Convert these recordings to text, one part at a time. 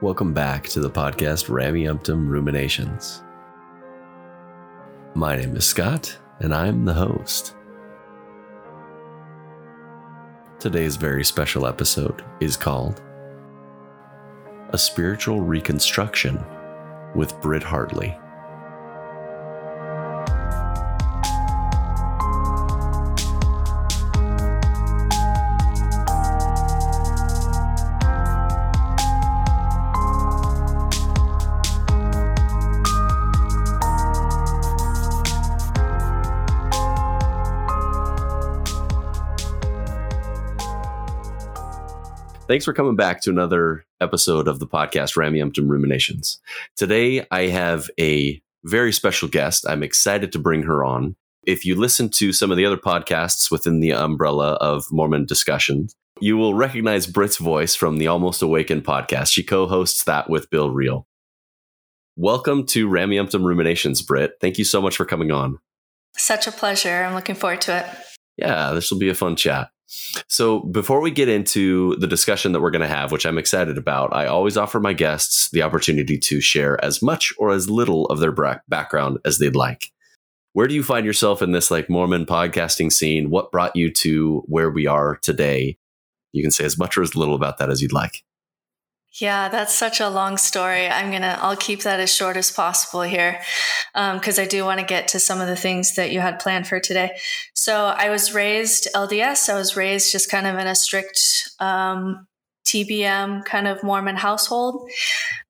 Welcome back to the podcast Rameumptom Ruminations. My name is Scott, and I'm the host. Today's very special episode is called A Spiritual Reconstruction with Britt Hartley. Thanks for coming back to another episode of the podcast Rameumptom Ruminations. Today I have a very special guest. I'm excited to bring her on. If you listen to some of the other podcasts within the umbrella of Mormon discussions, you will recognize Britt's voice from the Almost Awakened podcast. She co-hosts that with Bill Reel. Welcome to Rameumptom Ruminations, Britt. Thank you so much for coming on. Such a pleasure. I'm looking forward to it. Yeah, this will be a fun chat. So, before we get into the discussion that we're going to have, which I'm excited about, I always offer my guests the opportunity to share as much or as little of their background as they'd like. Where do you find yourself in this like Mormon podcasting scene? What brought you to where we are today? You can say as much or as little about that as you'd like. Yeah, that's such a long story. I'm gonna, I'll keep that as short as possible here, because um, I do want to get to some of the things that you had planned for today. So I was raised LDS. I was raised just kind of in a strict um, TBM kind of Mormon household.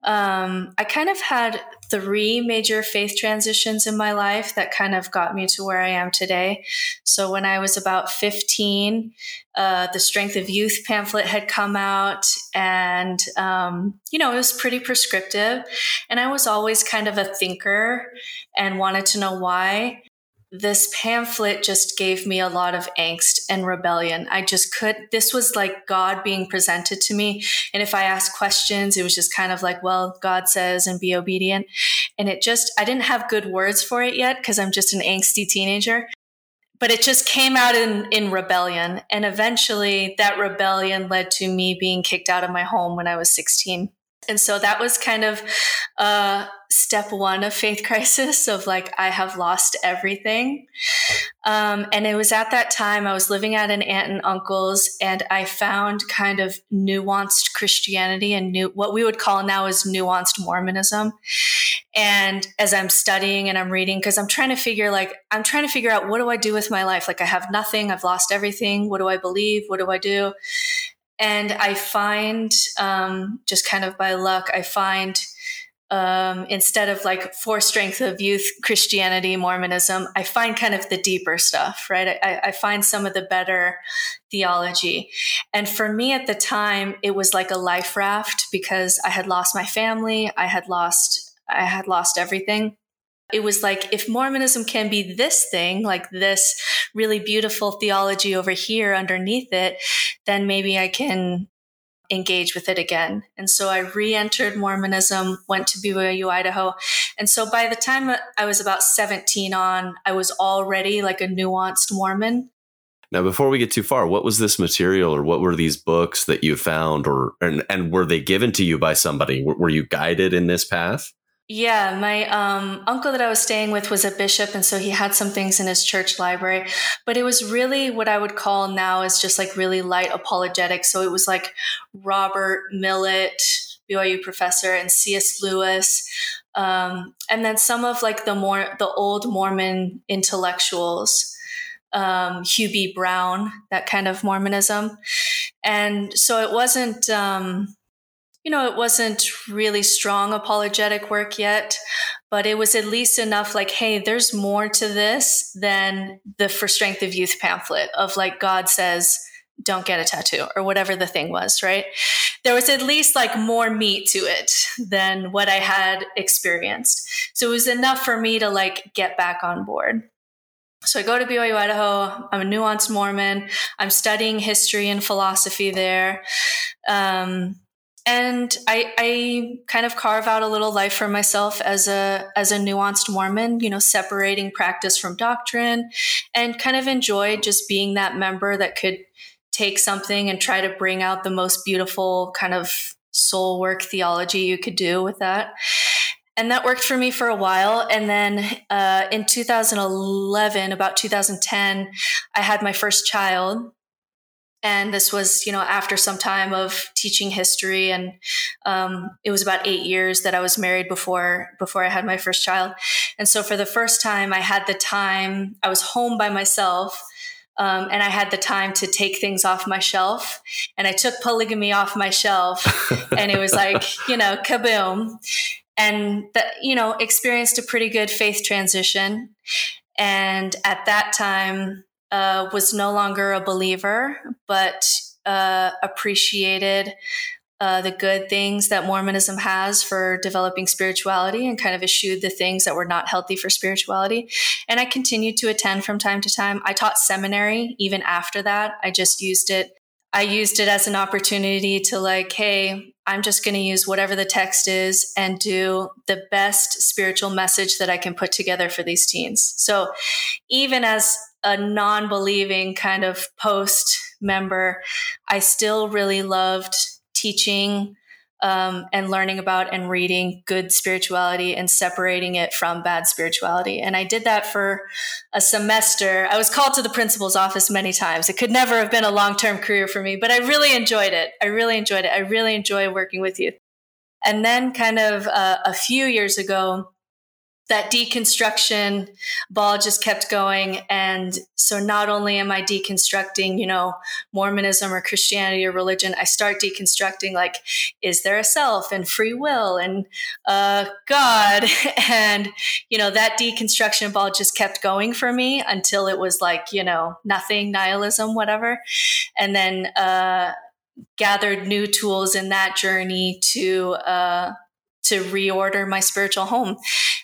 Um, I kind of had three major faith transitions in my life that kind of got me to where I am today. So when I was about 15, uh, the Strength of Youth pamphlet had come out, and um, you know it was pretty prescriptive. And I was always kind of a thinker and wanted to know why this pamphlet just gave me a lot of angst and rebellion. I just could, this was like God being presented to me. And if I asked questions, it was just kind of like, well, God says and be obedient. And it just, I didn't have good words for it yet because I'm just an angsty teenager. But it just came out in, in rebellion. And eventually that rebellion led to me being kicked out of my home when I was 16. And so that was kind of uh, step one of faith crisis of like, I have lost everything. Um, and it was at that time I was living at an aunt and uncle's, and I found kind of nuanced Christianity and new, what we would call now is nuanced Mormonism. And as I'm studying and I'm reading, because I'm trying to figure like, I'm trying to figure out what do I do with my life? Like, I have nothing, I've lost everything. What do I believe? What do I do? And I find, um, just kind of by luck, I find um, instead of like for strength of youth Christianity, Mormonism, I find kind of the deeper stuff, right? I, I, find some of the better theology. And for me at the time, it was like a life raft because I had lost my family, I had lost, I had lost everything. It was like, if Mormonism can be this thing, like this really beautiful theology over here underneath it, then maybe I can engage with it again. And so I re entered Mormonism, went to BYU, Idaho. And so by the time I was about 17 on, I was already like a nuanced Mormon. Now, before we get too far, what was this material or what were these books that you found or, and, and were they given to you by somebody? Were, were you guided in this path? Yeah, my um, uncle that I was staying with was a bishop, and so he had some things in his church library. But it was really what I would call now is just like really light apologetics. So it was like Robert Millet, BYU professor, and C.S. Lewis, um, and then some of like the more the old Mormon intellectuals, um, Hugh B. Brown, that kind of Mormonism. And so it wasn't. Um, you know, it wasn't really strong apologetic work yet, but it was at least enough like, hey, there's more to this than the For Strength of Youth pamphlet of like, God says, don't get a tattoo or whatever the thing was, right? There was at least like more meat to it than what I had experienced. So it was enough for me to like get back on board. So I go to BYU Idaho. I'm a nuanced Mormon. I'm studying history and philosophy there. Um, and I, I kind of carve out a little life for myself as a as a nuanced Mormon, you know, separating practice from doctrine, and kind of enjoy just being that member that could take something and try to bring out the most beautiful kind of soul work theology you could do with that. And that worked for me for a while. And then uh, in 2011, about 2010, I had my first child and this was you know after some time of teaching history and um, it was about eight years that i was married before before i had my first child. And so for the first time i had the time i was home by myself um, and i had the time to take things off my shelf. And i took polygamy off my shelf and it was like you know kaboom. And that you know experienced a pretty good faith transition. And at that time uh, was no longer a believer, but uh, appreciated uh, the good things that Mormonism has for developing spirituality and kind of eschewed the things that were not healthy for spirituality. And I continued to attend from time to time. I taught seminary even after that. I just used it. I used it as an opportunity to, like, hey, I'm just going to use whatever the text is and do the best spiritual message that I can put together for these teens. So even as a non believing kind of post member, I still really loved teaching um, and learning about and reading good spirituality and separating it from bad spirituality. And I did that for a semester. I was called to the principal's office many times. It could never have been a long term career for me, but I really enjoyed it. I really enjoyed it. I really enjoy working with youth. And then, kind of uh, a few years ago, that deconstruction ball just kept going. And so not only am I deconstructing, you know, Mormonism or Christianity or religion, I start deconstructing like, is there a self and free will and uh, God? and, you know, that deconstruction ball just kept going for me until it was like, you know, nothing, nihilism, whatever. And then, uh, gathered new tools in that journey to uh, to reorder my spiritual home.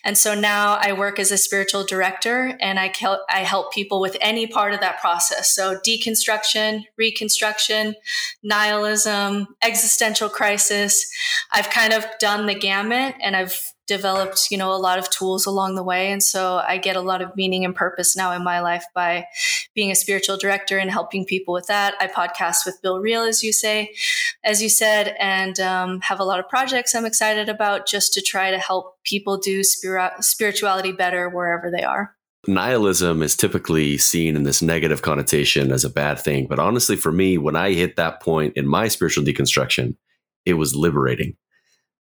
And so now I work as a spiritual director and I, I help people with any part of that process. So deconstruction, reconstruction, nihilism, existential crisis. I've kind of done the gamut and I've developed, you know, a lot of tools along the way. And so I get a lot of meaning and purpose now in my life by being a spiritual director and helping people with that. I podcast with Bill Reel, as you say, as you said, and um, have a lot of projects I'm excited about just to try to help people do spirituality better wherever they are. Nihilism is typically seen in this negative connotation as a bad thing. But honestly, for me, when I hit that point in my spiritual deconstruction, it was liberating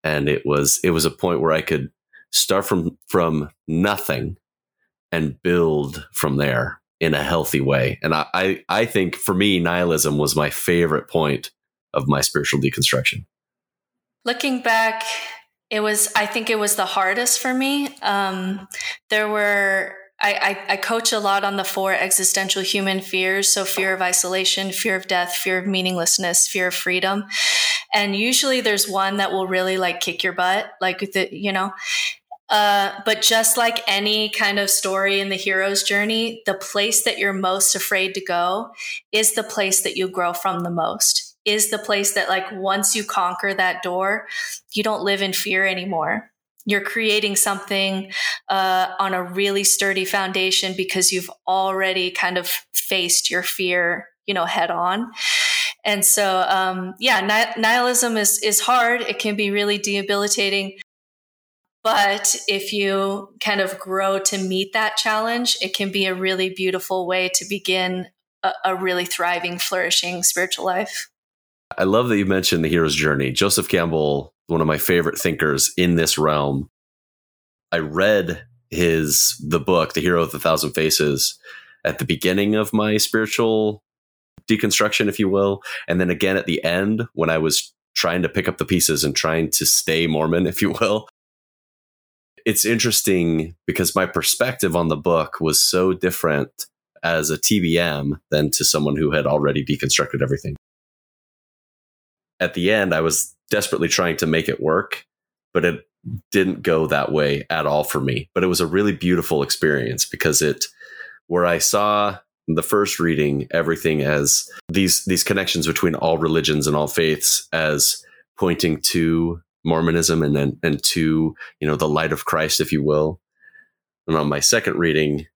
and it was it was a point where I could start from from nothing and build from there in a healthy way. And I, I, I think for me, nihilism was my favorite point of my spiritual deconstruction. Looking back, it was I think it was the hardest for me. Um, there were I, I, I, coach a lot on the four existential human fears. So fear of isolation, fear of death, fear of meaninglessness, fear of freedom. And usually there's one that will really like kick your butt, like the, you know, uh, but just like any kind of story in the hero's journey, the place that you're most afraid to go is the place that you grow from the most, is the place that, like, once you conquer that door, you don't live in fear anymore. You're creating something uh, on a really sturdy foundation because you've already kind of faced your fear you know head on and so um, yeah nihilism is is hard it can be really debilitating but if you kind of grow to meet that challenge it can be a really beautiful way to begin a, a really thriving flourishing spiritual life I love that you mentioned the hero's journey. Joseph Campbell one of my favorite thinkers in this realm. I read his the book, The Hero of the Thousand Faces, at the beginning of my spiritual deconstruction, if you will, and then again at the end when I was trying to pick up the pieces and trying to stay Mormon, if you will. It's interesting because my perspective on the book was so different as a TBM than to someone who had already deconstructed everything. At the end, I was desperately trying to make it work, but it didn't go that way at all for me. But it was a really beautiful experience because it, where I saw the first reading everything as these these connections between all religions and all faiths as pointing to Mormonism and then and to you know the light of Christ, if you will. And on my second reading,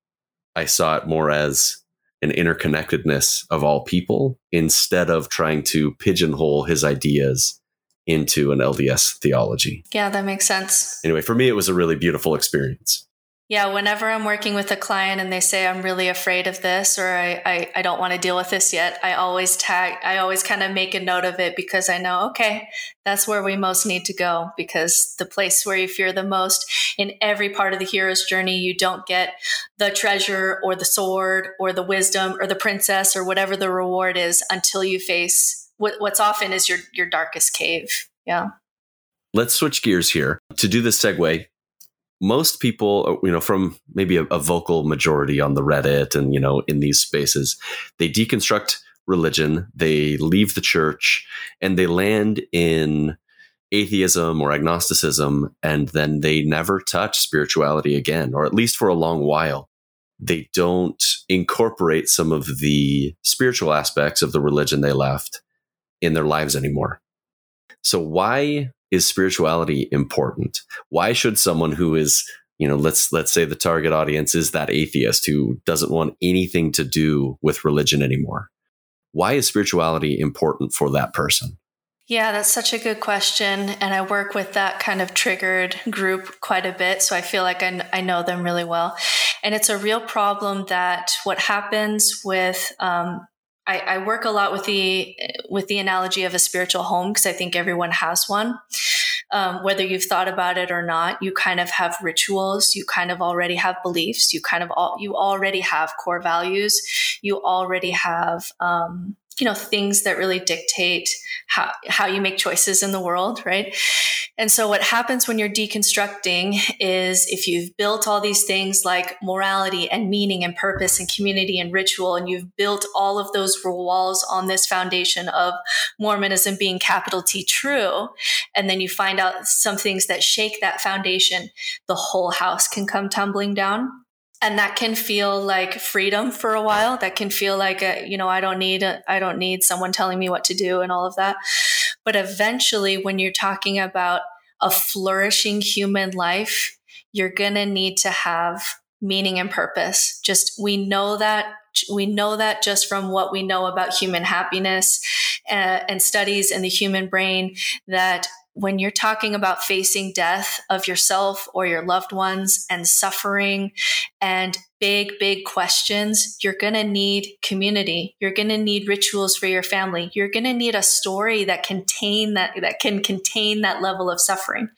I saw it more as an interconnectedness of all people instead of trying to pigeonhole his ideas into an LDS theology. Yeah, that makes sense. Anyway, for me, it was a really beautiful experience. Yeah, whenever I'm working with a client and they say I'm really afraid of this or I, I, I don't want to deal with this yet, I always tag, I always kind of make a note of it because I know, okay, that's where we most need to go because the place where you fear the most in every part of the hero's journey, you don't get the treasure or the sword or the wisdom or the princess or whatever the reward is until you face what, what's often is your, your darkest cave. Yeah. Let's switch gears here. To do the segue, most people, uh, you know, from maybe a, a, vocal majority on the Reddit and, you know, in these spaces, they deconstruct religion, they leave the church, and they land in atheism or agnosticism, and then they never touch spirituality again, or at least for a long while. They don't incorporate some of the spiritual aspects of the religion they left in their lives anymore. So, why is spirituality important? Why should someone who is, you know, let's let's say the target audience is that atheist who doesn't want anything to do with religion anymore? Why is spirituality important for that person? Yeah, that's such a good question. And I work with that kind of triggered group quite a bit. So I feel like I, I know them really well. And it's a real problem that what happens with um, I, I, work a lot with the with the analogy of a spiritual home because I think everyone has one. Um, whether you've thought about it or not, you kind of have rituals. You kind of already have beliefs. You kind of all, you already have core values. You already have um, you know things that really dictate how, how you make choices in the world right? And so what happens when you're deconstructing is if you've built all these things like morality and meaning and purpose and community and ritual and you've built all of those walls on this foundation of mormonism being capital t true and then you find out some things that shake that foundation the whole house can come tumbling down and that can feel like freedom for a while. That can feel like a, you know i don't need I don't need someone telling me what to do and all of that. But eventually when you're talking about a flourishing human life you're going to need to have meaning and purpose. Just we know that we know that just from what we know about human happiness uh, and studies in the human brain that when you're talking about facing death of yourself or your loved ones and suffering and big, big questions, you're going to need community. You're going to need rituals for your family. You're going to need a story that contain that, that can contain that level of suffering.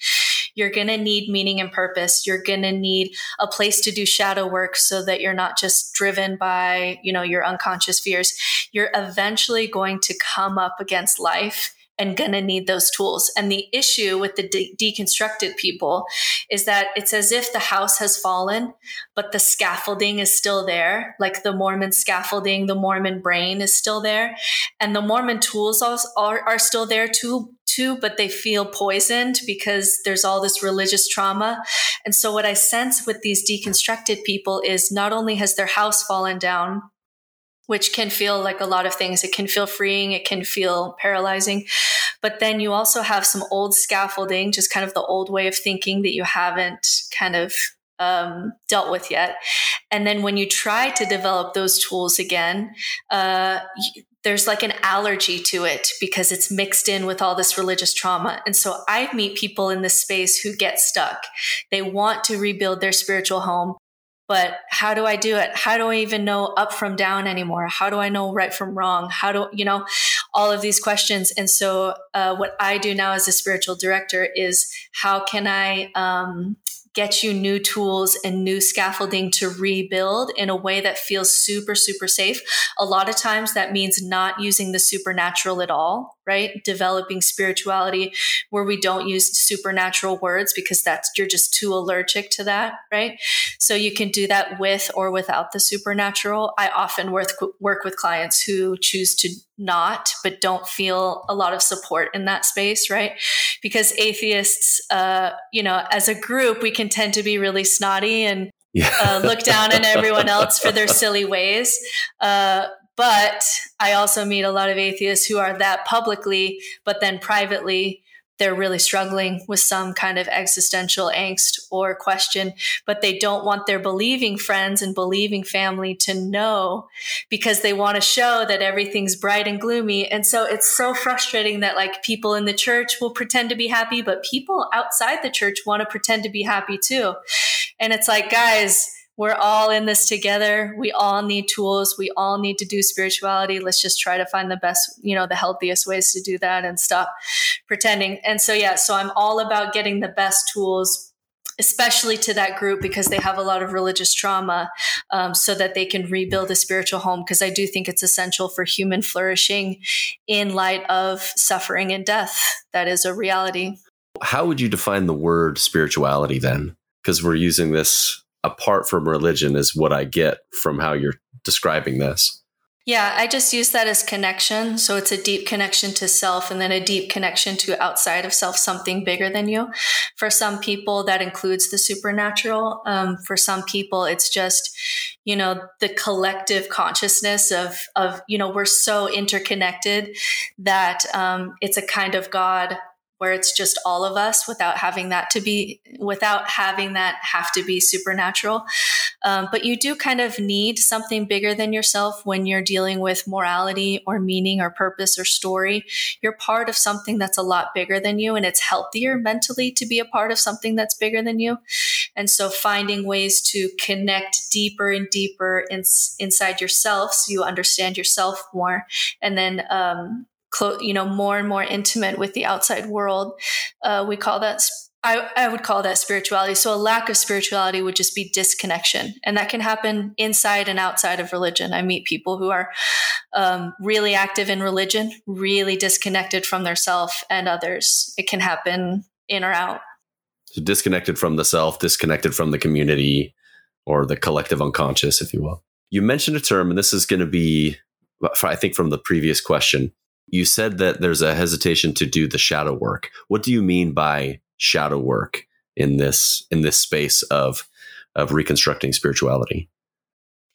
You're going to need meaning and purpose. You're going to need a place to do shadow work so that you're not just driven by, you know, your unconscious fears. You're eventually going to come up against life and gonna need those tools. And the issue with the de- deconstructed people is that it's as if the house has fallen, but the scaffolding is still there. Like the Mormon scaffolding, the Mormon brain is still there, and the Mormon tools are, are still there too. Too, but they feel poisoned because there's all this religious trauma. And so, what I sense with these deconstructed people is not only has their house fallen down, which can feel like a lot of things. It can feel freeing, it can feel paralyzing. But then you also have some old scaffolding, just kind of the old way of thinking that you haven't kind of um, dealt with yet. And then when you try to develop those tools again, uh, there's like an allergy to it because it's mixed in with all this religious trauma. And so I meet people in this space who get stuck. They want to rebuild their spiritual home, but how do I do it? How do I even know up from down anymore? How do I know right from wrong? How do, you know, all of these questions. And so, uh, what I do now as a spiritual director is how can I, um, get you new tools and new scaffolding to rebuild in a way that feels super, super safe. A lot of times that means not using the supernatural at all, right? Developing spirituality where we don't use supernatural words because that's, you're just too allergic to that, right? So you can do that with or without the supernatural. I often work, work with clients who choose to not, but don't feel a lot of support in that space, right? Because atheists, uh, you know, as a group, we can tend to be really snotty and yeah. uh, look down on everyone else for their silly ways. Uh, but I also meet a lot of atheists who are that publicly, but then privately they're really struggling with some kind of existential angst or question, but they don't want their believing friends and believing family to know because they want to show that everything's bright and gloomy. And so it's so frustrating that like people in the church will pretend to be happy, but people outside the church want to pretend to be happy too. And it's like, guys, we're all in this together. We all need tools. We all need to do spirituality. Let's just try to find the best, you know, the healthiest ways to do that and stop pretending. And so, yeah, so I'm all about getting the best tools especially to that group because they have a lot of religious trauma um, so that they can rebuild a spiritual home because i do think it's essential for human flourishing in light of suffering and death that is a reality how would you define the word spirituality then because we're using this apart from religion is what I get from how you're describing this. Yeah, I just use that as connection. So it's a deep connection to self and then a deep connection to outside of self, something bigger than you. For some people, that includes the supernatural. Um, for some people, it's just, you know, the collective consciousness of, of, you know, we're so interconnected that um, it's a kind of God where it's just all of us without having that to be without having that have to be supernatural. Um, but you do kind of need something bigger than yourself when you're dealing with morality or meaning or purpose or story. You're part of something that's a lot bigger than you and it's healthier mentally to be a part of something that's bigger than you. And so finding ways to connect deeper and deeper in, inside yourself so you understand yourself more. And then um, clo- you know, more and more intimate with the outside world. Uh, we call that I, I, would call that spirituality. So a lack of spirituality would just be disconnection. And that can happen inside and outside of religion. I meet people who are um, really active in religion, really disconnected from their self and others. It can happen in or out. So disconnected from the self, disconnected from the community or the collective unconscious, if you will. You mentioned a term, and this is going to be, I think, from the previous question you said that there's a hesitation to do the shadow work. What do you mean by shadow work in this in this space of of reconstructing spirituality?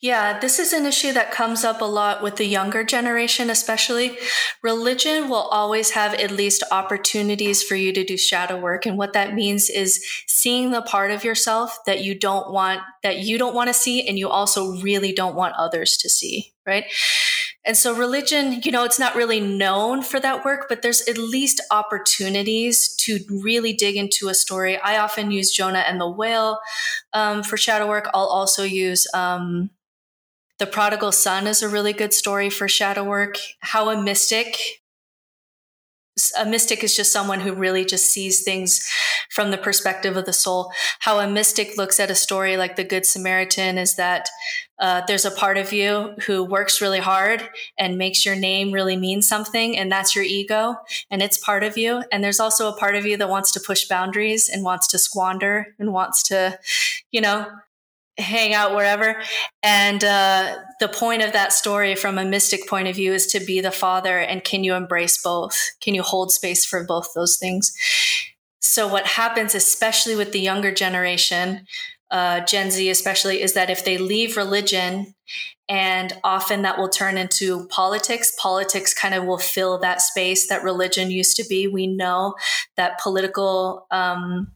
Yeah, this is an issue that comes up a lot with the younger generation, especially. Religion will always have at least opportunities for you to do shadow work. And what that means is seeing the part of yourself that you don't want, that you don't want to see, and you also really don't want others to see, right? And so religion, you know, it's not really known for that work, but there's at least opportunities to really dig into a story. I often use Jonah and the whale um, for shadow work. I'll also use um, the prodigal son is a really good story for shadow work. How a mystic a mystic is just someone who really just sees things from the perspective of the soul. How a mystic looks at a story like the Good Samaritan is that uh, there's a part of you who works really hard and makes your name really mean something, and that's your ego, and it's part of you. And there's also a part of you that wants to push boundaries and wants to squander and wants to, you know, hang out wherever. And uh, the point of that story, from a mystic point of view, is to be the father. And can you embrace both? Can you hold space for both those things? So, what happens, especially with the younger generation, uh, Gen Z especially, is that if they leave religion, and often that will turn into politics. Politics kind of will fill that space that religion used to be. We know that political um,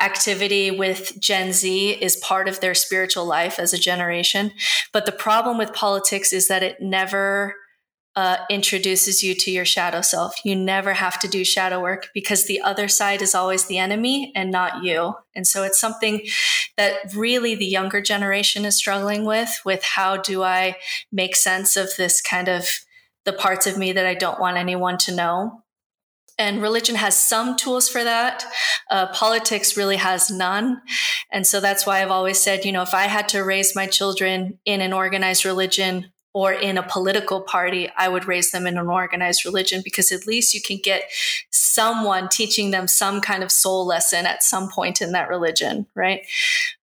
activity with Gen Z is part of their spiritual life as a generation. But the problem with politics is that it never uh, introduces you to your shadow self. You never have to do shadow work because the other side is always the enemy and not you. And so it's something that really the younger generation is struggling with with how do I make sense of this kind of the parts of me that I don't want anyone to know and religion has some tools for that. Uh, politics really has none. And so that's why I've always said, you know, if I had to raise my children in an organized religion or in a political party, I would raise them in an organized religion because at least you can get someone teaching them some kind of soul lesson at some point in that religion, right?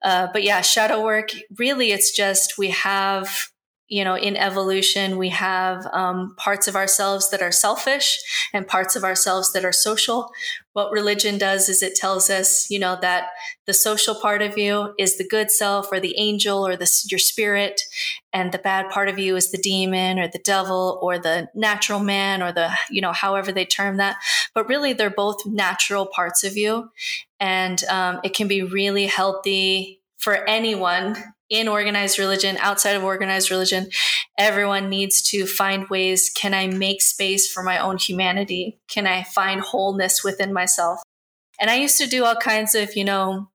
Uh, but yeah, shadow work, really, it's just we have you know, in evolution, we have um, parts of ourselves that are selfish and parts of ourselves that are social. What religion does is it tells us, you know, that the social part of you is the good self or the angel or the, your spirit, and the bad part of you is the demon or the devil or the natural man or the, you know, however they term that. but really they're both natural parts of you. And um, it can be really healthy for anyone in organized religion, outside of organized religion. Everyone needs to find ways can I make space for my own humanity? Can I find wholeness within myself? And I used to do all kinds of, you know,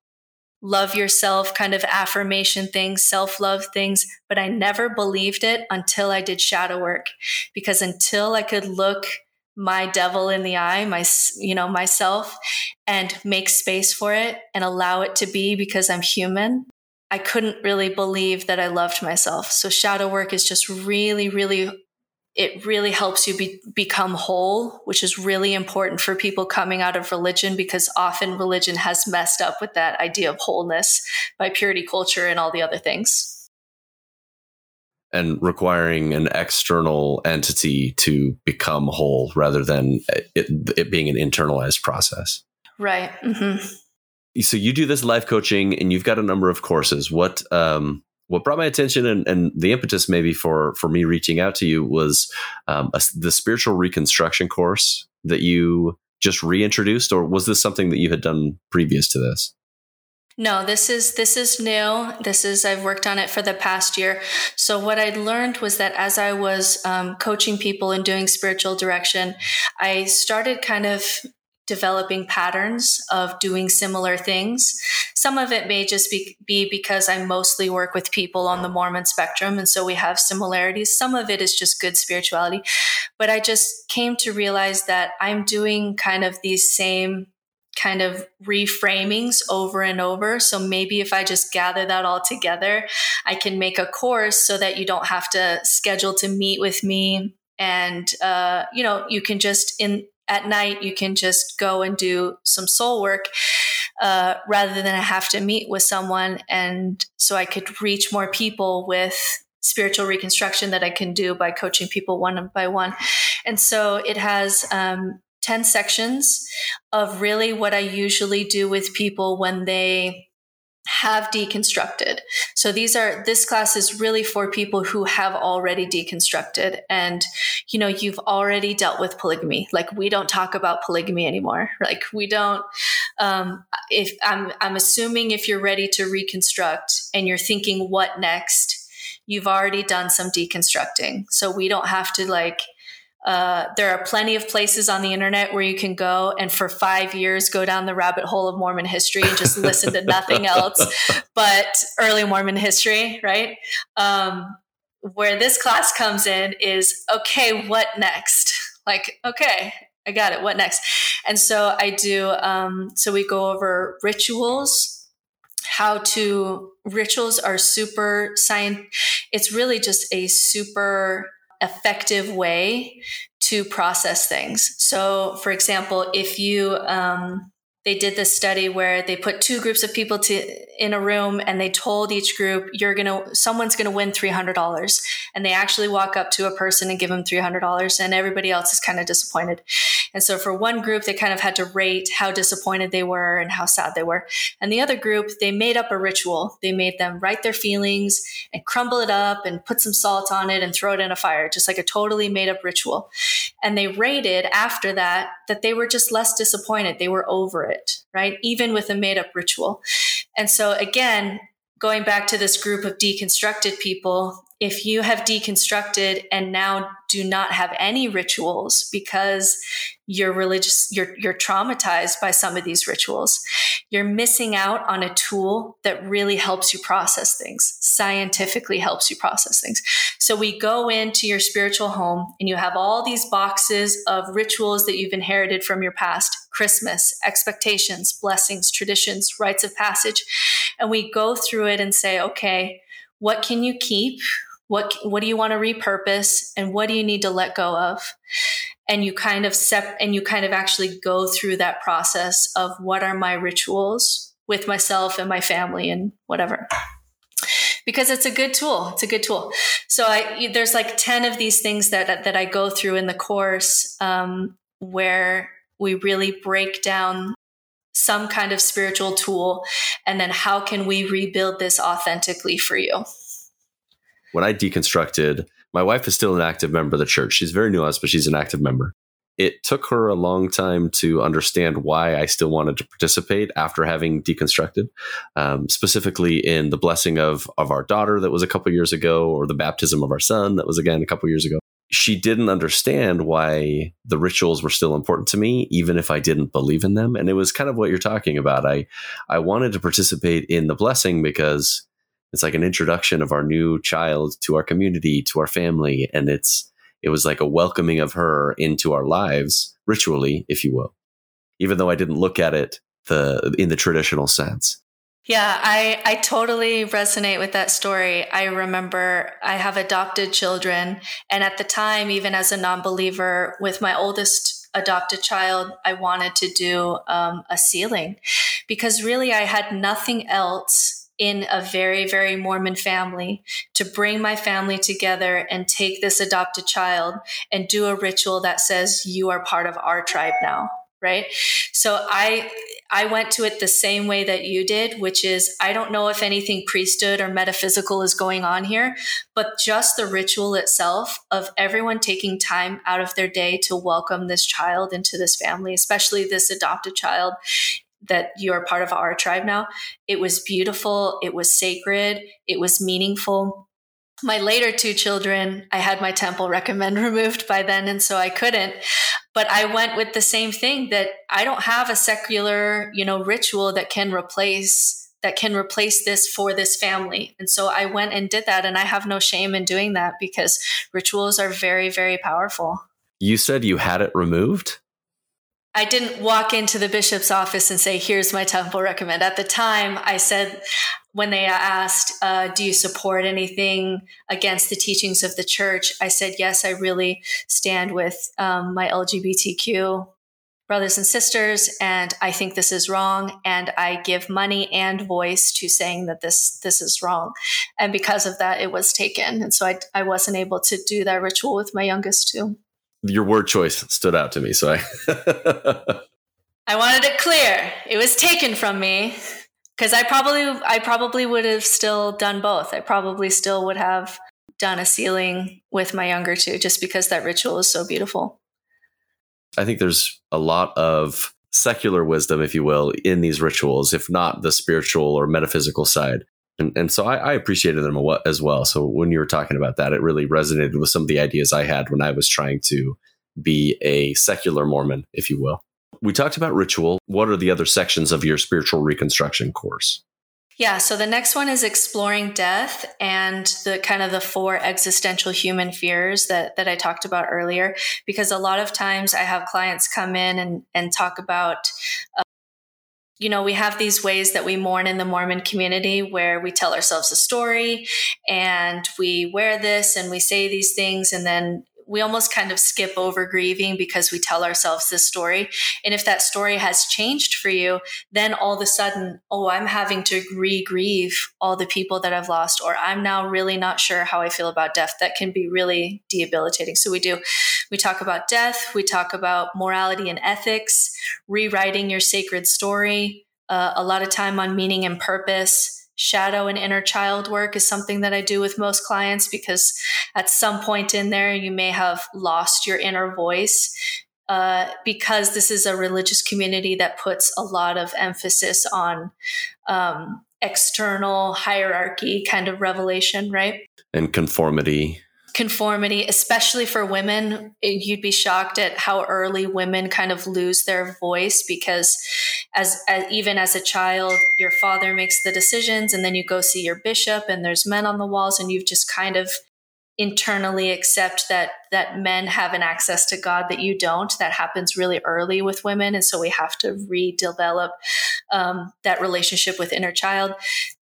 love yourself kind of affirmation things, self love things, but I never believed it until I did shadow work. Because until I could look my devil in the eye, my, you know, myself and make space for it and allow it to be because I'm human, I couldn't really believe that I loved myself. So shadow work is just really, really it really helps you be, become whole, which is really important for people coming out of religion because often religion has messed up with that idea of wholeness by purity culture and all the other things. And requiring an external entity to become whole rather than it, it being an internalized process. Right. Mm-hmm. So you do this life coaching and you've got a number of courses. What um, what brought my attention and, and, the impetus maybe for for me reaching out to you was um, a, the spiritual reconstruction course that you just reintroduced, or was this something that you had done previous to this? No, this is this is new. This is I've worked on it for the past year. So what I learned was that as I was um, coaching people and doing spiritual direction, I started kind of developing patterns of doing similar things. Some of it may just be, be, because I mostly work with people on the Mormon spectrum, and so we have similarities. Some of it is just good spirituality. But I just came to realize that I'm doing kind of these same kind of reframings over and over. So maybe if I just gather that all together, I can make a course so that you don't have to schedule to meet with me and uh, you know you can just in at night you can just go and do some soul work uh, rather than I have to meet with someone. And so i could reach more people with spiritual reconstruction that i can do by coaching people one by one. And so it has um, 10 sections of really what i usually do with people when they have deconstructed. So these are this class is really for people who have already deconstructed and you know you've already dealt with polygamy. Like we don't talk about polygamy anymore. Like we don't um if I'm I'm assuming if you're ready to reconstruct and you're thinking what next, you've already done some deconstructing. So we don't have to like uh, there are plenty of places on the internet where you can go and for five years go down the rabbit hole of Mormon history and just listen to nothing else but early Mormon history, right? Um, where this class comes in is okay, what next? Like, okay, I got it. What next? And so I do, um, so we go over rituals, how to, rituals are super science. It's really just a super effective way to process things. So, for example, if you um, they did this study where they put two groups of people to in a room and they told each group you're gonna someone's gonna win $300 and they actually walk up to a person and give them $300 and everybody else is kind of disappointed and so for one group they kind of had to rate how disappointed they were and how sad they were and the other group they made up a ritual they made them write their feelings and crumble it up and put some salt on it and throw it in a fire just like a totally made up ritual and they rated after that that they were just less disappointed they were over it right? Even with a made up ritual. And so, again, going back to this group of deconstructed people, if you have deconstructed and now do not have any rituals because you're religious you're you're traumatized by some of these rituals you're missing out on a tool that really helps you process things scientifically helps you process things. So we go into your spiritual home and you have all these boxes of rituals that you've inherited from your past christmas expectations blessings traditions rites of passage. And we go through it and say okay what can you keep what what do you want to repurpose and what do you need to let go of? And you kind of sep- and you kind of actually go through that process of what are my rituals with myself and my family and whatever. Because it's a good tool. It's a good tool. So i there's like 10 of these things that that i go through in the course um, where we really break down some kind of spiritual tool and then how can we rebuild this authentically for you when I deconstructed, my wife is still an active member of the church. She's very nuanced, but she's an active member. it took her a long time to understand why I still wanted to participate after having deconstructed, um, specifically in the blessing of of our daughter that was a couple years ago, or the baptism of our son that was again a couple years ago. She didn't understand why the rituals were still important to me, even if I didn't believe in them. And it was kind of what you're talking about. I I wanted to participate in the blessing because it's like an introduction of our new child to our community, to our family, and it's it was like a welcoming of her into our lives ritually, if you will, even though I didn't look at it the in the traditional sense. Yeah, I, I totally resonate with that story. I remember I have adopted children. And at the time, even as a non believer, with my oldest adopted child, I wanted to do um, a sealing because really I had nothing else in a very, very Mormon family to bring my family together and take this adopted child and do a ritual that says, you are part of our tribe now. Right. So I, I went to it the same way that you did, which is I don't know if anything priesthood or metaphysical is going on here, but just the ritual itself of everyone taking time out of their day to welcome this child into this family, especially this adopted child, that you're part of our tribe now. It was beautiful. It was sacred. It was meaningful. My later two children, I had my temple recommend removed by then, and so I couldn't. But I went with the same thing that I don't have a secular, you know, ritual that can replace that can replace this for this family. And so I went and did that, and I have no shame in doing that because rituals are very, very powerful. You said you had it removed? I didn't walk into the bishop's office and say, here's my temple recommend. At the time, I said, when they asked, uh, do you support anything against the teachings of the church? I said, yes, I really stand with um, my LGBTQ brothers and sisters, and I think this is wrong, and I give money and voice to saying that this this is wrong, and because of that, it was taken, and so I I wasn't able to do that ritual with my youngest too your word choice stood out to me. So I I wanted it clear. It was taken from me because I probably I probably would have still done both. I probably still would have done a sealing with my younger two just because that ritual is so beautiful. I think there's a lot of secular wisdom, if you will, in these rituals, if not the spiritual or metaphysical side. And, and so I, I, appreciated them as well. So when you were talking about that, it really resonated with some of the ideas I had when I was trying to be a secular Mormon, if you will. We talked about ritual. What are the other sections of your spiritual reconstruction course? Yeah, so the next one is exploring death and the kind of the four existential human fears that that I talked about earlier because a lot of times I have clients come in and and talk about you know, we have these ways that we mourn in the Mormon community where we tell ourselves a story and we wear this and we say these things and then we almost kind of skip over grieving because we tell ourselves this story. And if that story has changed for you, then all of a sudden, oh, I'm having to re grieve all the people that I've lost, or I'm now really not sure how I feel about death. That can be really debilitating. So we do, we talk about death, we talk about morality and ethics, rewriting your sacred story, uh, a lot of time on meaning and purpose shadow and inner child work is something that I do with most clients because at some point in there, you may have lost your inner voice. Uh, because this is a religious community that puts a lot of emphasis on um, external hierarchy kind of revelation, right? And conformity conformity, especially for women. You'd be shocked at how early women kind of lose their voice because, as, as, even as a child, your father makes the decisions, and then you go see your bishop, and there's men on the walls, and you've just kind of internally accept that that men have an access to God that you don't. That happens really early with women, and so we have to redevelop um, that relationship with inner child.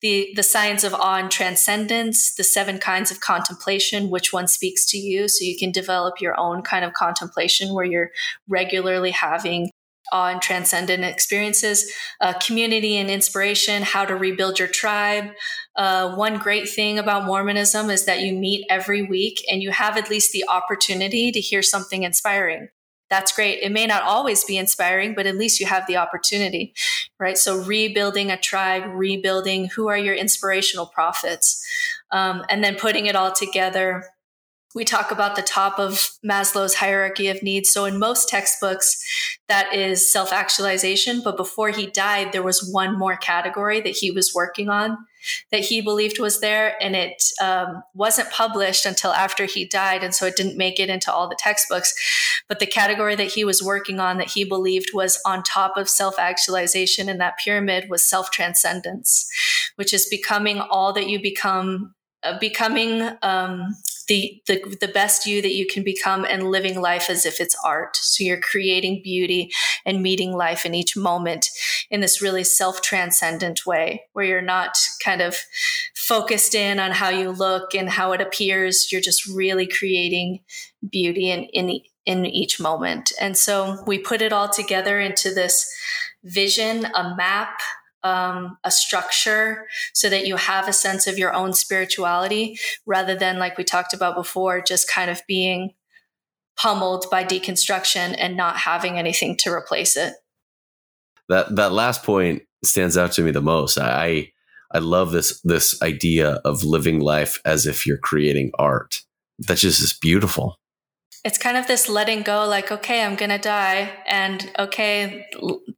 The the science of awe and transcendence, the seven kinds of contemplation, which one speaks to you, so you can develop your own kind of contemplation where you're regularly having and transcendent experiences, uh, community and inspiration, how to rebuild your tribe. Uh, one great thing about Mormonism is that you meet every week and you have at least the opportunity to hear something inspiring. That's great. It may not always be inspiring, but at least you have the opportunity, right? So, rebuilding a tribe, rebuilding who are your inspirational prophets, um, and then putting it all together we talk about the top of Maslow's hierarchy of needs. So in most textbooks, that is self actualization. But before he died, there was one more category that he was working on that he believed was there. And it um, wasn't published until after he died. And so it didn't make it into all the textbooks. But the category that he was working on that he believed was on top of self actualization in that pyramid was self transcendence, which is becoming all that you become uh, becoming um, the, the the best you that you can become and living life as if it's art. So you're creating beauty and meeting life in each moment in this really self-transcendent way where you're not kind of focused in on how you look and how it appears. You're just really creating beauty in in, in each moment. And so we put it all together into this vision a map um, a structure so that you have a sense of your own spirituality rather than, like we talked about before, just kind of being pummeled by deconstruction and not having anything to replace it. That that last point stands out to me the most. I I love this this idea of living life as if you're creating art. That just is beautiful it's kind of this letting go like okay i'm to die and okay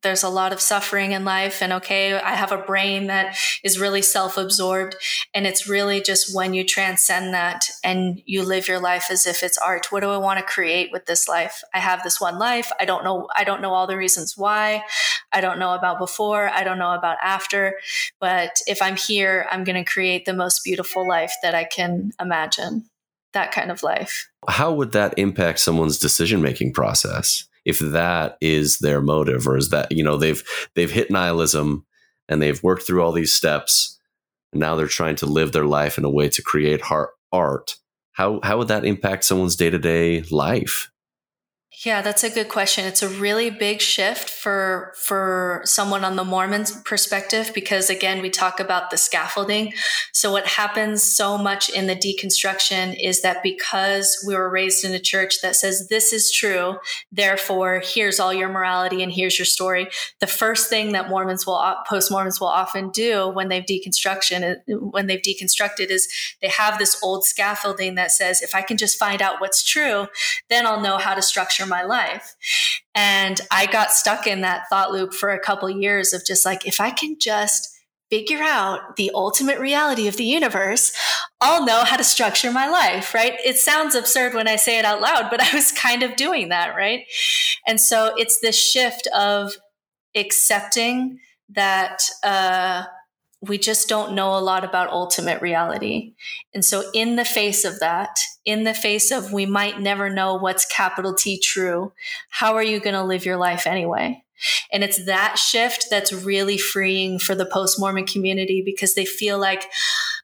there's a lot of suffering in life and okay i have a brain that is really self-absorbed and it's really just when you transcend that and you live your life as if it's art. What do i want to create with this life? I have this one life. I don't know i don't know all the reasons why. I don't know about before. I don't know about after. But if i'm here i'm to create the most beautiful life that i can imagine that kind of life. How would that impact someone's decision making process if that is their motive or is that, you know, they've they've hit nihilism and they've worked through all these steps and now they're trying to live their life in a way to create art. How how would that impact someone's day-to-day life? Yeah, that's a good question. It's a really big shift for for someone on the Mormon perspective because again, we talk about the scaffolding. So what happens so much in the deconstruction is that because we were raised in a church that says this is true, therefore here's all your morality and here's your story. The first thing that Mormons will post Mormons will often do when they've deconstruction when they've deconstructed is they have this old scaffolding that says if I can just find out what's true, then I'll know how to structure my life. And I got stuck in that thought loop for a couple years of just like, if I can just figure out the ultimate reality of the universe, I'll know how to structure my life, right? It sounds absurd when I say it out loud, but I was kind of doing that, right? And so it's this shift of accepting that uh, we just don't know a lot about ultimate reality. And so, in the face of that, in the face of we might never know what's capital T true, how are you going to live your life anyway? And it's that shift that's really freeing for the post Mormon community because they feel like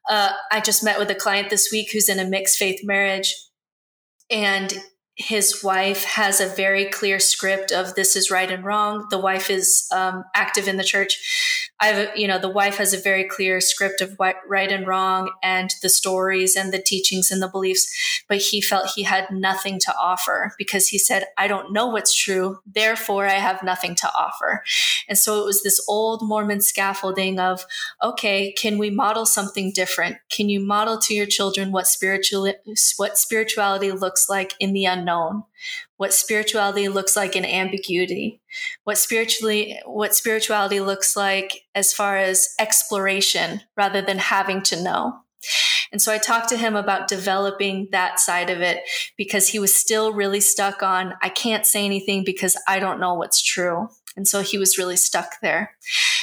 uh, I just met with a client this week who's in a mixed faith marriage. And his wife has a very clear script of this is right and wrong. The wife is um, active in the church. I have, you know, the wife has a very clear script of what right and wrong and the stories and the teachings and the beliefs. But he felt he had nothing to offer because he said, I don't know what's true. Therefore, I have nothing to offer. And so it was this old Mormon scaffolding of, okay, can we model something different? Can you model to your children what spiritual, what spirituality looks like in the unknown? What spirituality looks like in ambiguity, what spiritually what spirituality looks like as far as exploration rather than having to know. And so I talked to him about developing that side of it because he was still really stuck on I can't say anything because I don't know what's true. And so he was really stuck there.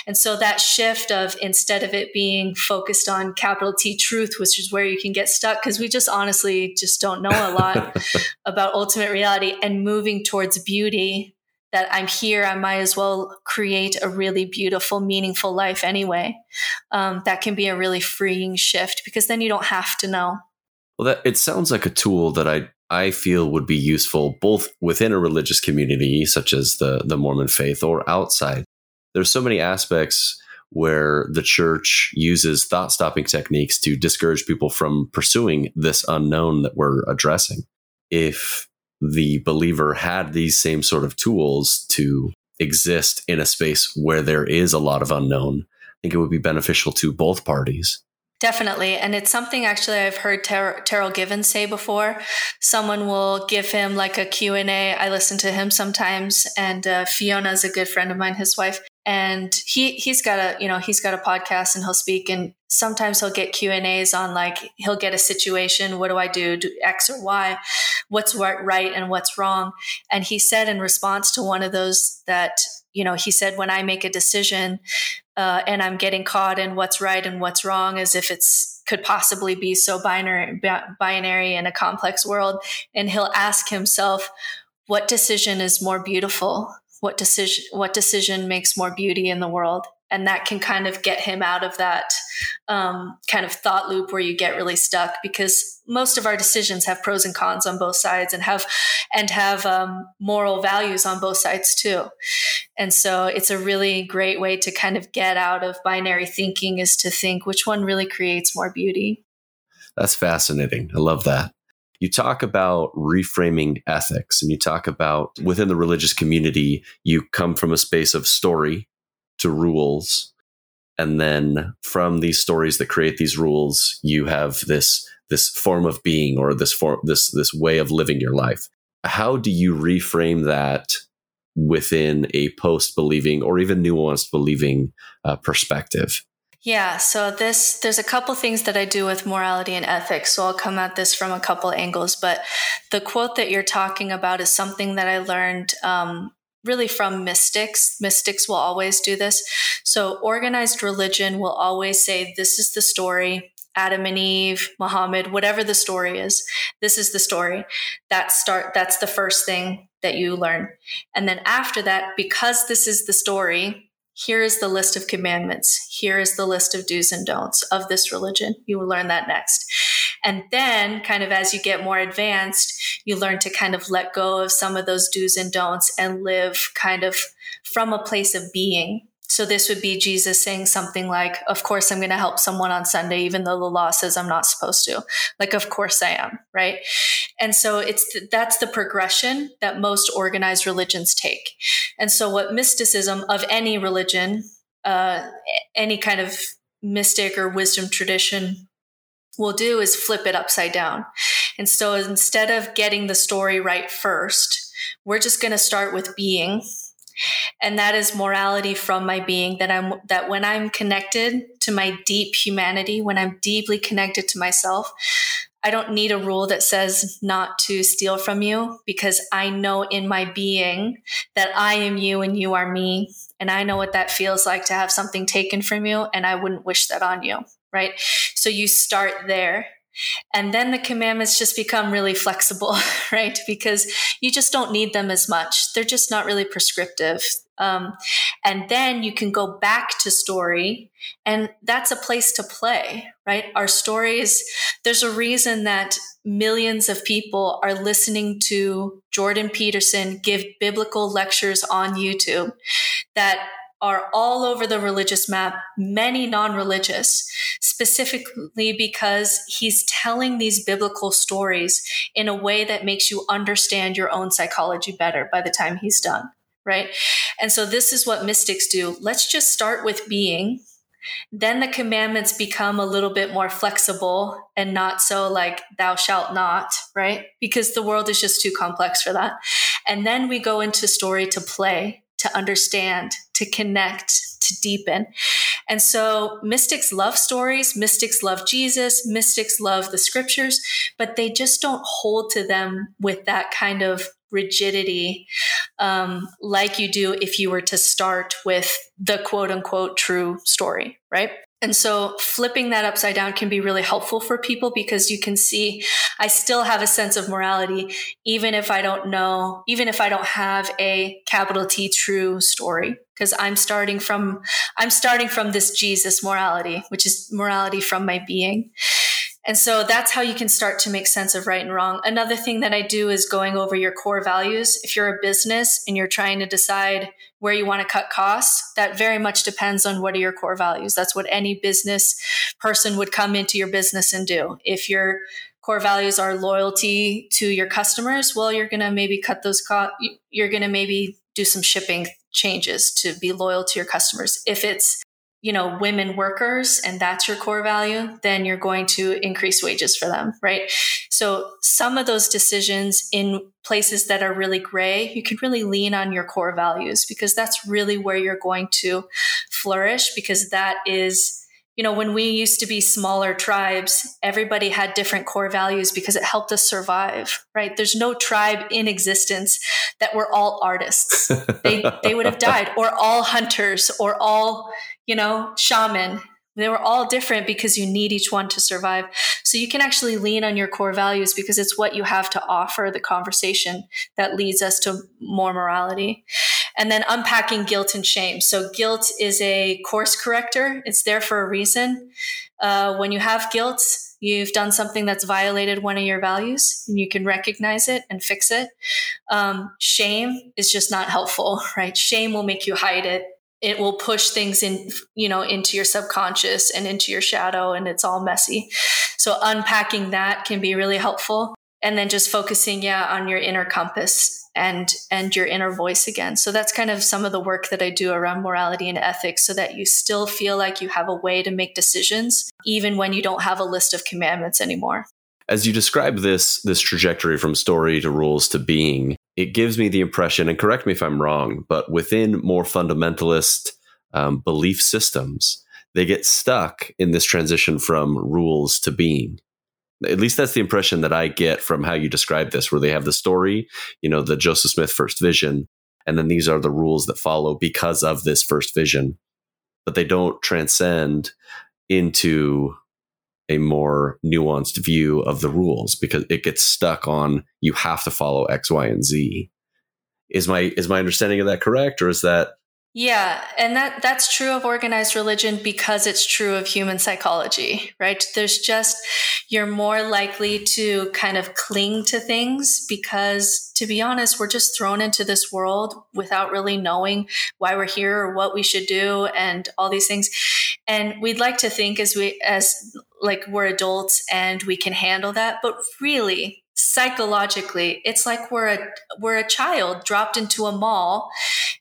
And so that shift of instead of it being focused on capital T truth, which is where you can get stuck, because we just honestly just don't know a lot about ultimate reality and moving towards beauty that I'm here, I might as well create a really beautiful, meaningful life anyway. Um, that can be a really freeing shift because then you don't have to know. Well, that it sounds like a tool that I I feel would be useful both within a religious community, such as the, the Mormon faith, or outside. There's so many aspects where the church uses thought stopping techniques to discourage people from pursuing this unknown that we're addressing. If the believer had these same sort of tools to exist in a space where there is a lot of unknown, I think it would be beneficial to both parties. Definitely. And it's something actually I've heard Ter- Terryl Givens say before. Someone will give him like a Q&A. I listen to him sometimes. And uh, Fiona is a good friend of mine, his wife. And he, he's got a, you know, he's got a podcast and he'll speak and sometimes he'll get Q and A's on like, he'll get a situation. What do I do? Do X or Y? What's right and what's wrong? And he said in response to one of those that, you know, he said, when I make a decision, uh, and I'm getting caught in what's right and what's wrong as if it's could possibly be so binary, binary in a complex world. And he'll ask himself, what decision is more beautiful? What decision, what decision makes more beauty in the world? and that can kind of get him out of that um, kind of thought loop where you get really stuck because most of our decisions have pros and cons on both sides and have and have um, moral values on both sides too. And so it's a really great way to kind of get out of binary thinking is to think which one really creates more beauty. That's fascinating. I love that. You talk about reframing ethics and you talk about within the religious community you come from a space of story to rules. And then from these stories that create these rules you have this this form of being or this form this this way of living your life how do you reframe that within a post believing or even nuanced believing uh, perspective yeah, so this there's a couple things that I do with morality and ethics. So I'll come at this from a couple angles. But the quote that you're talking about is something that I learned um, really from mystics. Mystics will always do this. So organized religion will always say, this is the story. Adam and Eve, Muhammad, whatever the story is, this is the story. That start, that's the first thing that you learn. And then after that, because this is the story, here is the list of commandments. Here is the list of do's and don'ts of this religion. You will learn that next. And then, kind of as you get more advanced, you learn to kind of let go of some of those do's and don'ts and live kind of from a place of being so this would be Jesus saying something like, Of course, I'm going to help someone on Sunday, even though the law says I'm not supposed to. Like, of course I am, right? And so it's that's the progression that most organized religions take. And so what mysticism of any religion, uh, any kind of mystic or wisdom tradition will do is flip it upside down. And so instead of getting the story right first, we're just going to start with being and that is morality from my being that i'm that when i'm connected to my deep humanity when i'm deeply connected to myself i don't need a rule that says not to steal from you because i know in my being that i am you and you are me. And i know what that feels like to have something taken from you and i wouldn't wish that on you right? So you start there and then the commandments just become really flexible, right? Because you just don't need them as much. They're just not really prescriptive. Um, and then you can go back to story, and that's a place to play, right? Our stories, there's a reason that millions of people are listening to Jordan Peterson give biblical lectures on YouTube that are all over the religious map, many non religious, specifically because he's telling these biblical stories in a way that makes you understand your own psychology better by the time he's done. Right. And so this is what mystics do. Let's just start with being. Then the commandments become a little bit more flexible and not so like, thou shalt not, right? Because the world is just too complex for that. And then we go into story to play to understand, to connect, to deepen. And so mystics love stories, mystics love Jesus, mystics love the scriptures, but they just don't hold to them with that kind of rigidity um, like you do if you were to start with the quote unquote true story, right? And so flipping that upside down can be really helpful for people because you can see I still have a sense of morality, even if I don't know, even if I don't have a capital T true story, because I'm starting from, I'm starting from this Jesus morality, which is morality from my being. And so that's how you can start to make sense of right and wrong. Another thing that I do is going over your core values. If you're a business and you're trying to decide where you want to cut costs, that very much depends on what are your core values. That's what any business person would come into your business and do. If your core values are loyalty to your customers, well, you're going to maybe cut those costs. You're going to maybe do some shipping changes to be loyal to your customers. If it's you know, women workers and that's your core value, then you're going to increase wages for them, right? So some of those decisions in places that are really gray, you can really lean on your core values because that's really where you're going to flourish because that is you know, when we used to be smaller tribes, everybody had different core values because it helped us survive, right? There's no tribe in existence that were all artists. they, they would have died, or all hunters, or all, you know, shaman. They were all different because you need each one to survive. So you can actually lean on your core values because it's what you have to offer the conversation that leads us to more morality. And then unpacking guilt and shame. So guilt is a course corrector. It's there for a reason. Uh, when you have guilt, you've done something that's violated one of your values and you can recognize it and fix it. Um, shame is just not helpful, right? Shame will make you hide it it will push things in you know into your subconscious and into your shadow and it's all messy so unpacking that can be really helpful and then just focusing yeah on your inner compass and and your inner voice again so that's kind of some of the work that i do around morality and ethics so that you still feel like you have a way to make decisions even when you don't have a list of commandments anymore as you describe this this trajectory from story to rules to being it gives me the impression, and correct me if I'm wrong, but within more fundamentalist um, belief systems, they get stuck in this transition from rules to being. At least that's the impression that I get from how you describe this, where they have the story, you know, the Joseph Smith first vision, and then these are the rules that follow because of this first vision. But they don't transcend into a more nuanced view of the rules because it gets stuck on you have to follow X, Y, and Z. Is my is my understanding of that correct, or is that yeah, and that that's true of organized religion because it's true of human psychology, right? There's just you're more likely to kind of cling to things because to be honest, we're just thrown into this world without really knowing why we're here or what we should do and all these things. And we'd like to think as we as like we're adults and we can handle that, but really psychologically it's like we're a we're a child dropped into a mall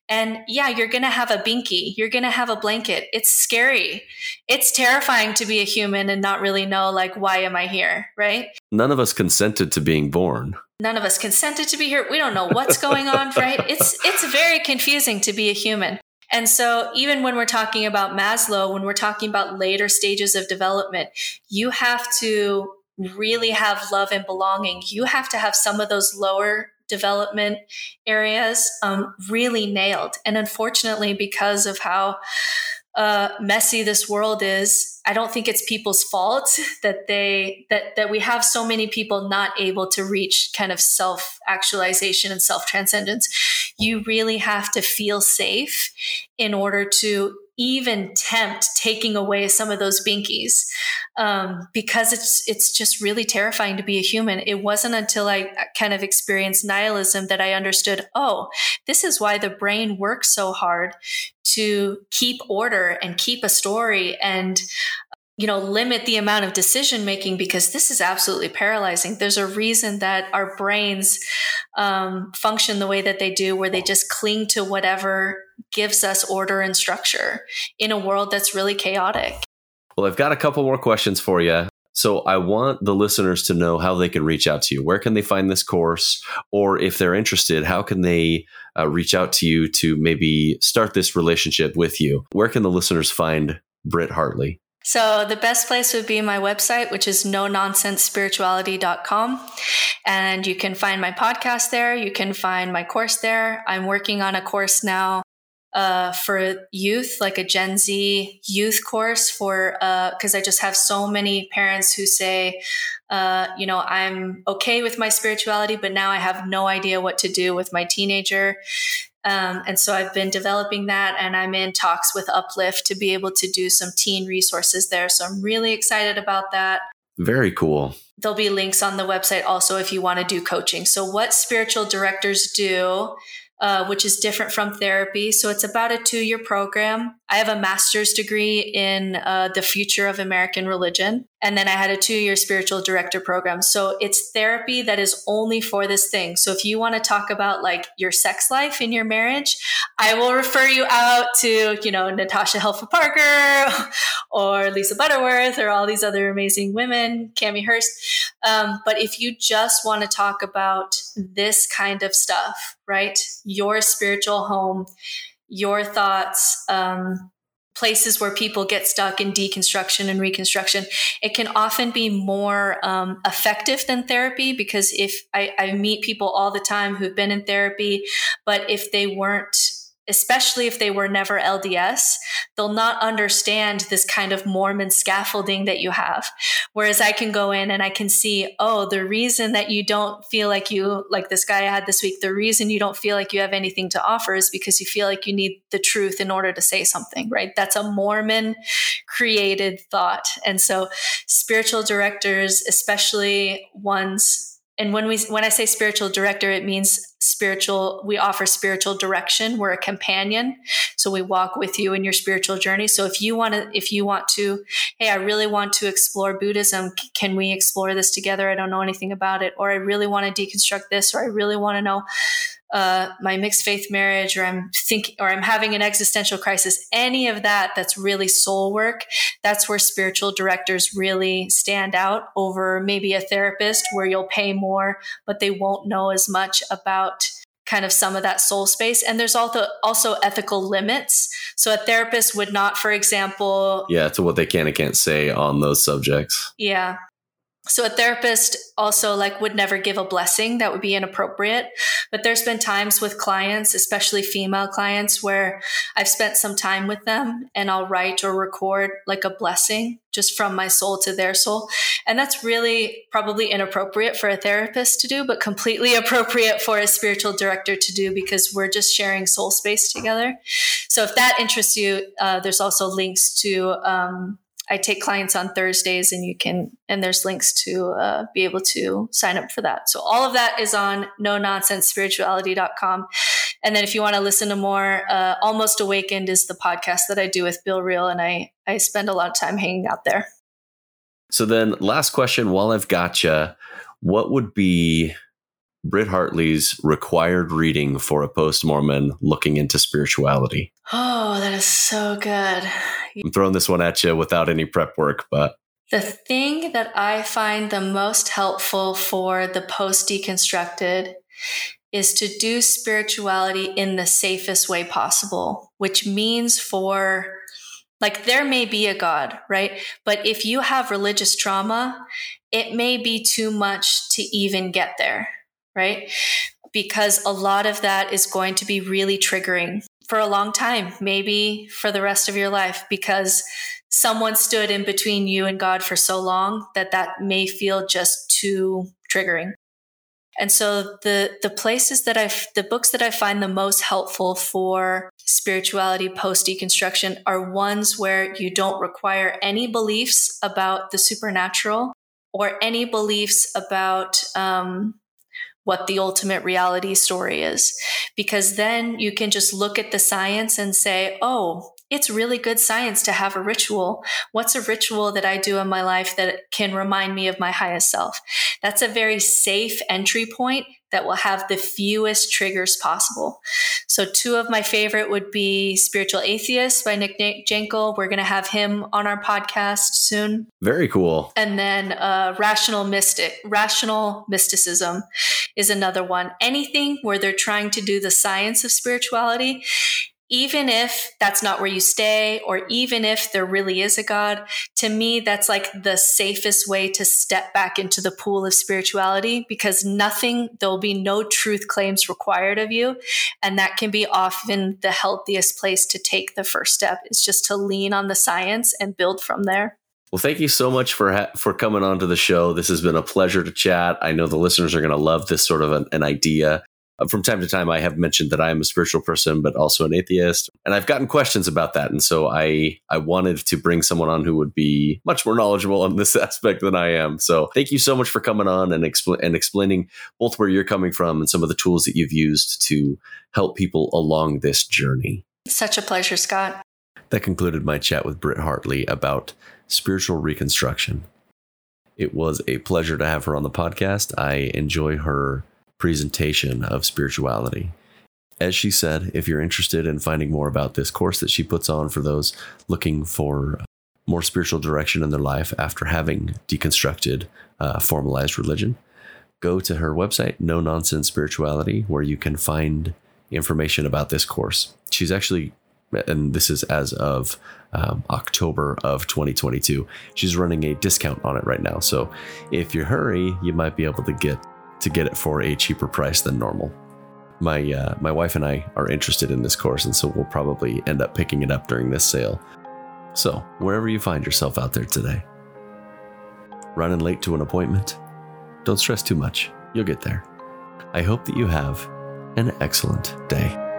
and yeah you're gonna have a binky you're gonna have a blanket. It's scary. It's terrifying to be a human and not really know like why am i here right? None of us consented to being born. None of us consented to be here. We don't know what's going on right? It's it's very confusing to be a human. And so, even when we're talking about Maslow, when we're talking about later stages of development, you have to really have love and belonging, you have to have some of those lower development areas um, really nailed. And unfortunately, because of how uh, messy this world is, I don't think it's people's fault that they that that we have so many people not able to reach kind of self actualization and self transcendence. You really have to feel safe in order to even tempt taking away some of those binkies um, because it's it's just really terrifying to be a human. It wasn't until I kind of experienced nihilism that I understood. Oh, this is why the brain works so hard to keep order and keep a story and you know limit the amount of decision making because this is absolutely paralyzing there's a reason that our brains um, function the way that they do where they just cling to whatever gives us order and structure in a world that's really chaotic well i've got a couple more questions for you so I want the listeners to know how they can reach out to you. Where can they find this course? Or if they're interested, how can they uh, reach out to you to maybe start this relationship with you? Where can the listeners find Britt Hartley? So the best place would be my website, which is no nonsense spirituality.com. And you can find my podcast there. You can find my course there. I'm working on a course now uh, for youth, like a Gen Z youth course for, because uh, I just have so many parents who say, uh, you know, I'm okay with my spirituality, but now I have no idea what to do with my teenager. Um, and so I've been developing that, and I'm in talks with Uplift to be able to do some teen resources there. So I'm really excited about that. Very cool. There'll be links on the website also if you want to do coaching. So, what spiritual directors do uh, which is different from therapy. So it's about a two year program. I have a master's degree in uh, the future of American religion. And then I had a two year spiritual director program. So it's therapy that is only for this thing. So if you want to talk about like your sex life in your marriage, I will refer you out to, you know, Natasha Helfer Parker or Lisa Butterworth or all these other amazing women, Cami Hurst. Um, but if you just want to talk about this kind of stuff, right? Your spiritual home, your thoughts, um, places where people get stuck in deconstruction and reconstruction, it can often be more um, effective than therapy because if I, I meet people all the time who've been in therapy, but if they weren't especially if they were never LDS, they'll not understand this kind of Mormon scaffolding that you have. Whereas I can go in and I can see, oh, the reason that you don't feel like you, like this guy I had this week, the reason you don't feel like you have anything to offer is because you feel like you need the truth in order to say something, right? That's a Mormon created thought. And so spiritual directors, especially ones and when we when i say spiritual director it means spiritual we offer spiritual direction. We're a companion. So we walk with you in your spiritual journey. So if you want to if you want to hey i really want to explore buddhism can we explore this together? I don't know anything about it. Or i really want to deconstruct this or i really want to know uh, my mixed faith marriage or I'm thinking or I'm having an existential crisis, any of that that's really soul work, that's where spiritual directors really stand out over maybe a therapist where you'll pay more, but they won't know as much about kind of some of that soul space. And there's also also ethical limits. So a therapist would not for example yeah to what they can and can't say on those subjects. Yeah so a therapist also like would never give a blessing that would be inappropriate. But there's been times with clients especially female clients where i've spent some time with them and i'll write or record like a blessing just from my soul to their soul. And that's really probably inappropriate for a therapist to do but completely appropriate for a spiritual director to do because we're just sharing soul space together. So if that interests you uh, there's also links to um, I take clients on Thursdays, and you can, and there's links to uh, be able to sign up for that. So all of that is on no nonsense spirituality.com. And then if you want to listen to more, uh, Almost Awakened is the podcast that I do with Bill Reel, and I I spend a lot of time hanging out there. So then, last question. While I've got you, what would be Britt Hartley's required reading for a post Mormon looking into spirituality? Oh, that is so good. I'm throwing this one at you without any prep work, but. The thing that I find the most helpful for the post deconstructed is to do spirituality in the safest way possible, which means for like there may be a God, right? But if you have religious trauma, it may be too much to even get there right? Because a lot of that is going to be really triggering for a long time, maybe for the rest of your life, because someone stood in between you and God for so long that that may feel just too triggering. And so the the places that I the books that I find the most helpful for spirituality post deconstruction are ones where you don't require any beliefs about the supernatural or any beliefs about um, what the ultimate reality story is. Because then you can just look at the science and say, oh, it's really good science to have a ritual. What's a ritual that I do in my life that can remind me of my highest self? That's a very safe entry point that will have the fewest triggers possible. So, two of my favorite would be Spiritual Atheist by Nick Jankel. We're going to have him on our podcast soon. Very cool. And then uh, Rational Mystic, Rational Mysticism is another one. Anything where they're trying to do the science of spirituality even if that's not where you stay, or even if there really is a God, to me, that's like the safest way to step back into the pool of spirituality because nothing, there'll be no truth claims required of you. And that can be often the healthiest place to take the first step is just to lean on the science and build from there. Well, thank you so much for ha- for coming on to the show. This has been a pleasure to chat. I know the listeners are going to love this sort of an, an idea. Uh, from time to time, I have mentioned that I am a spiritual person, but also an atheist, and I've gotten questions about that. And so I I wanted to bring someone on who would be much more knowledgeable on this aspect than I am. So thank you so much for coming on and expl- and explaining both where you're coming from and some of the tools that you've used to help people along this journey. Such a pleasure, Scott. That concluded my chat with Britt Hartley about spiritual reconstruction. It was a pleasure to have her on the podcast. I enjoy her presentation of spirituality. as she said, if you're interested in finding more about this course that she puts on for those looking for more spiritual direction in their life after having deconstructed uh, formalized religion, go to her website, No Nonsense Spirituality, where you can find information about this course. She's actually, and this is as of um, October of 2022, she's running a discount on it right now. So if you hurry, you might be able to get to get it for a cheaper price than normal. My uh, my wife and I are interested in this course, and so we'll probably end up picking it up during this sale. So wherever you find yourself out there today, running late to an appointment, don't stress too much. You'll get there. I hope that you have an excellent day.